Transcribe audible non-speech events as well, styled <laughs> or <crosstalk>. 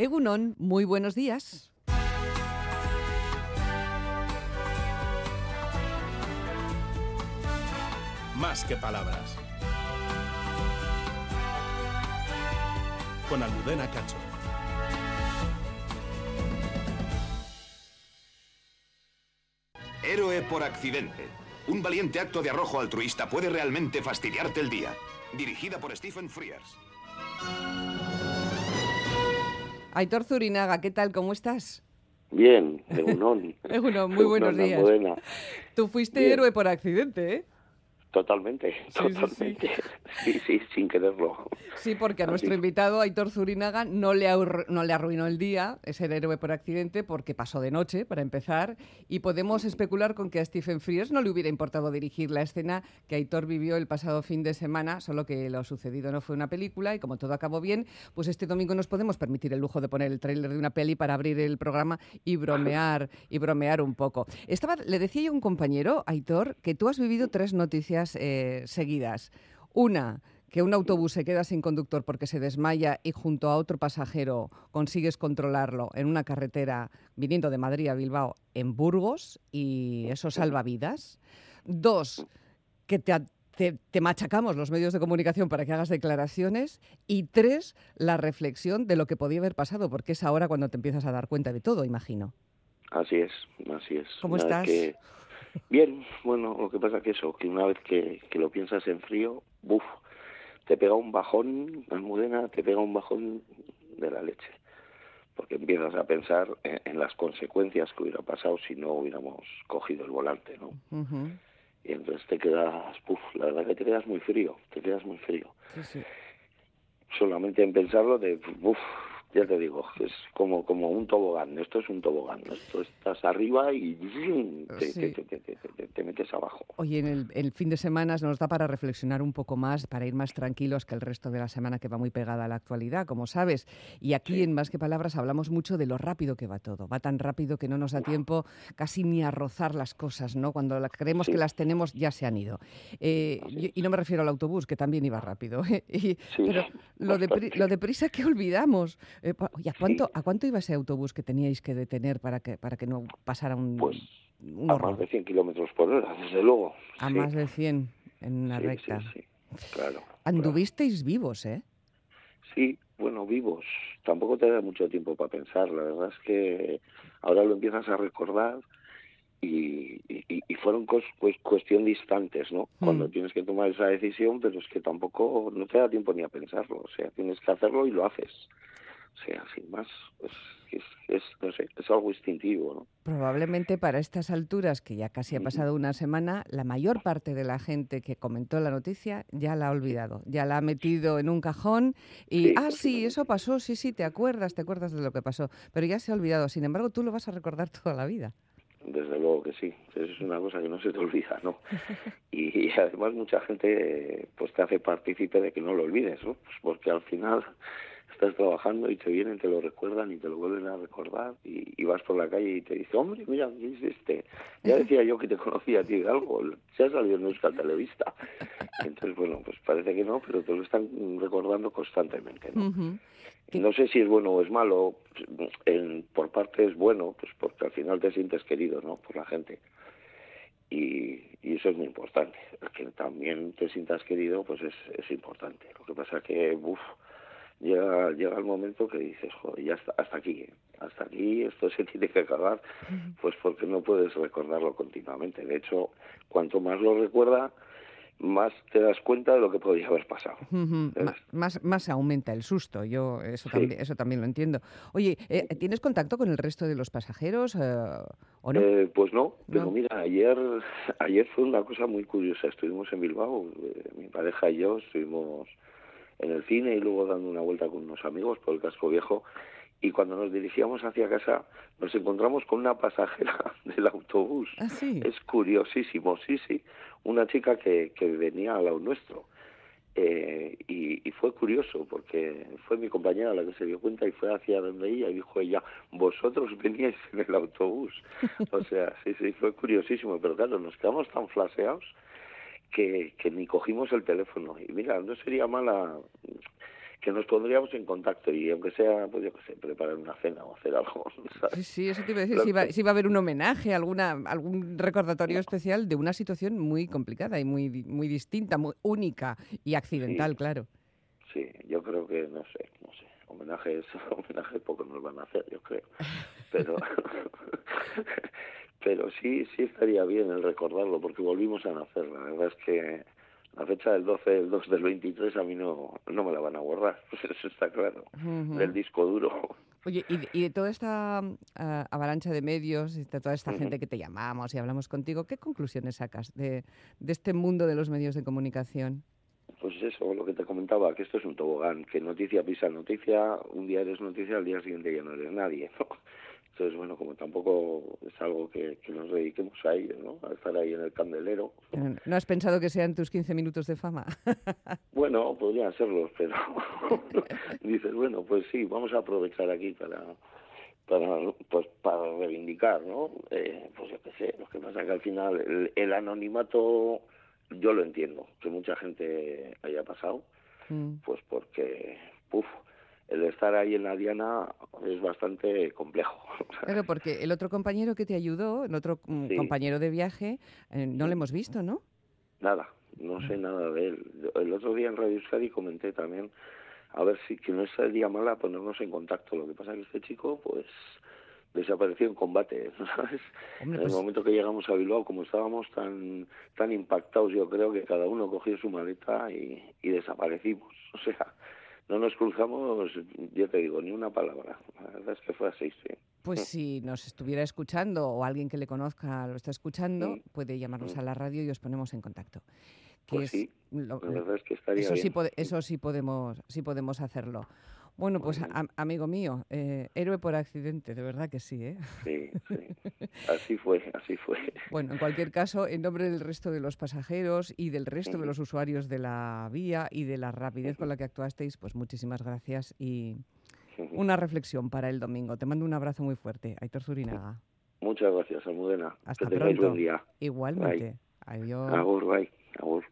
Egunon, muy buenos días. Más que palabras. Con Almudena Cacho. Héroe por accidente. Un valiente acto de arrojo altruista puede realmente fastidiarte el día. Dirigida por Stephen Frears. Aitor Zurinaga, ¿qué tal? ¿Cómo estás? Bien, Egunon. <laughs> Egunon, muy buenos días. Tú fuiste Bien. héroe por accidente, ¿eh? Totalmente, sí, totalmente. <laughs> Sí, sí, sin quererlo. Sí, porque a nuestro es. invitado, Aitor Zurinaga, no le, no le arruinó el día ser héroe por accidente porque pasó de noche, para empezar, y podemos especular con que a Stephen Frears no le hubiera importado dirigir la escena que Aitor vivió el pasado fin de semana, solo que lo sucedido no fue una película y como todo acabó bien, pues este domingo nos podemos permitir el lujo de poner el tráiler de una peli para abrir el programa y bromear y bromear un poco. Estaba, le decía yo a un compañero, Aitor, que tú has vivido tres noticias eh, seguidas. Una, que un autobús se queda sin conductor porque se desmaya y junto a otro pasajero consigues controlarlo en una carretera viniendo de Madrid a Bilbao en Burgos y eso salva vidas. Dos, que te, te- te machacamos los medios de comunicación para que hagas declaraciones. Y tres, la reflexión de lo que podía haber pasado, porque es ahora cuando te empiezas a dar cuenta de todo, imagino. Así es, así es. ¿Cómo Una estás? que- Bien, bueno, lo que pasa que eso, que una vez que, que lo piensas en frío, buf, te pega un bajón, Almudena, te pega un bajón de la leche. Porque empiezas a pensar en, en las consecuencias que hubiera pasado si no hubiéramos cogido el volante, ¿no? Y entonces te quedas, buf, la verdad que te quedas muy frío, te quedas muy frío. Sí, sí. solamente en pensarlo de uff, ya te digo es como como un tobogán esto es un tobogán esto estás arriba y te, Sí. te- te- te- te- te- te metes abajo Oye, en el, el fin de semana nos da para reflexionar un poco más, para ir más tranquilos que el resto de la semana que va muy pegada a la actualidad, como sabes. Y aquí Sí. en Más que Palabras hablamos mucho de lo rápido que va todo. Va tan rápido que no nos da tiempo casi ni a rozar las cosas, ¿no? Cuando la- creemos Sí. que las tenemos ya se han ido. Eh, y, no me refiero al autobús, que también iba rápido. <laughs> Y- Sí, pero lo, de lo deprisa que olvidamos. Eh, ¿a Sí. cuánto, ¿a cuánto iba ese autobús que teníais que detener para que, para que no pasara un, Pues, un a más de 100 kilómetros por hora desde luego A Sí, más de 100 en una sí, recta. sí, sí, claro claro. Anduvisteis vivos, ¿eh? Sí, bueno, vivos. Tampoco te da mucho tiempo para pensar. La verdad es que ahora lo empiezas a recordar y, y, y fueron cos- pues, cuestión de instantes, ¿no? Cuando Mm. tienes que tomar esa decisión, pero es que tampoco no te da tiempo ni a pensarlo. O sea, tienes que hacerlo y lo haces. Sea, sin más, pues es, es, no sé, es algo instintivo, ¿no? Probablemente para estas alturas, que ya casi ha pasado una semana, la mayor parte de la gente que comentó la noticia ya la ha olvidado, ya la ha metido en un cajón y, Sí, ah, sí, eso pasó, sí, sí, te acuerdas, te acuerdas de lo que pasó, pero ya se ha olvidado. Sin embargo, tú lo vas a recordar toda la vida. Desde luego que sí, eso es una cosa que no se te olvida, ¿no? <laughs> Y, además mucha gente pues te hace partícipe de que no lo olvides, ¿no? Pues porque al final estás trabajando y te vienen, te lo recuerdan y te lo vuelven a recordar y, y vas por la calle y te dice, hombre, mira, ¿qué es este? Ya decía yo que te conocía a ti de algo, se ha salido en Euskal Televista. <laughs> Entonces, bueno, pues parece que no, pero te lo están recordando constantemente, ¿no? Ujú. ¿Qué- No sé si es bueno o es malo. En, por parte es bueno, pues porque al final te sientes querido, ¿no? Por la gente. Y, y eso es muy importante. El que también te sientas querido, pues es, es importante. Lo que pasa que, uff, llega, llega el momento que dices, joder, ya hasta aquí, ¿eh? hasta aquí, esto se tiene que acabar, pues porque no puedes recordarlo continuamente. De hecho, cuanto más lo recuerda, más te das cuenta de lo que podría haber pasado. Ma- Más, más aumenta el susto, yo eso, Sí. también, eso también lo entiendo. Oye, eh, ¿tienes contacto con el resto de los pasajeros eh, o no? Eh, pues no, pero No. mira, ayer, <laughs> ayer fue una cosa muy curiosa. Estuvimos en Bilbao, eh, mi pareja y yo estuvimos en el cine y luego dando una vuelta con unos amigos por el casco viejo. Y cuando nos dirigíamos hacia casa, nos encontramos con una pasajera <laughs> del autobús. Ah, sí. Es curiosísimo, sí, sí. Una chica que, que venía al lado nuestro. Eh, y, y fue curioso porque fue mi compañera la que se dio cuenta y fue hacia donde ella y dijo ella, vosotros veníais en el autobús. <laughs> O sea, sí, sí, fue curiosísimo, pero claro, nos quedamos tan flaseados que, que ni cogimos el teléfono. Y mira, no sería mala que nos pondríamos en contacto y aunque sea, pues yo qué sé, preparar una cena o hacer algo. <laughs> ¿sabes? Sí, sí, eso te iba a decir, si va a haber un homenaje, alguna, algún recordatorio especial de una situación muy complicada y muy, muy distinta, muy única y accidental, Sí. claro. Sí, yo creo que, no sé, no sé, homenajes, <laughs> homenajes pocos nos van a hacer, yo creo. Pero, <laughs> pero sí, sí estaría bien el recordarlo, porque volvimos a nacer. La verdad es que la fecha del 12 del 2 del 23 a mí no, no me la van a borrar, pues <laughs> eso está claro, Ujú. del disco duro. Oye, y de, y de toda esta ah, avalancha de medios, y de toda esta gente que te llamamos y hablamos contigo, ¿qué conclusiones sacas de, de este mundo de los medios de comunicación? Pues eso, lo que te comentaba, que esto es un tobogán, que noticia pisa noticia, un día eres noticia, al día siguiente ya no eres nadie, ¿no? Entonces, bueno, como tampoco es algo que, que nos dediquemos a ello, ¿no? A estar ahí en el candelero. ¿No has pensado que sean tus 15 minutos de fama? <laughs> Bueno, podrían serlos, pero <laughs> dices, bueno, pues sí, vamos a aprovechar aquí para para pues para reivindicar, ¿no? Eh, pues yo qué sé, lo que pasa que al final el, el anonimato yo lo entiendo, que mucha gente haya pasado, Mm. pues porque, puf, el estar ahí en la diana es bastante complejo. <laughs> Claro, porque el otro compañero que te ayudó, el otro mm, Sí. compañero de viaje, eh, no lo hemos visto, ¿no? Nada, no sé nada de él. El otro día en Radio Euskadi comenté también a ver si que no sería mala ponernos en contacto. Lo que pasa es que este chico, pues, desapareció en combate, <laughs> ¿sabes? Hombre, en el pues- momento que llegamos a Bilbao, como estábamos tan tan impactados, yo creo que cada uno cogió su maleta y, y desaparecimos. <laughs> O sea, no nos cruzamos, yo te digo, ni una palabra. La verdad es que fue así, sí. Pues si nos estuviera escuchando o alguien que le conozca lo está escuchando, puede llamarnos Mm. a la radio y os ponemos en contacto. Que Pues es sí, lo- La verdad es que estaría eso sí, bien. pode- eso sí podemos, sí podemos hacerlo. Bueno, pues am- amigo mío, eh, héroe por accidente, de verdad que sí, ¿eh? Sí, sí. <laughs> Así fue, así fue. Bueno, en cualquier caso, en nombre del resto de los pasajeros y del resto de los usuarios de la vía y de la rapidez con la que actuasteis, pues muchísimas gracias y una reflexión para el domingo. Te mando un abrazo muy fuerte, Aitor Zurinaga. Muchas gracias, Almudena. Hasta que pronto. buen día. Igualmente. Adiós. Agur, bye. Agur.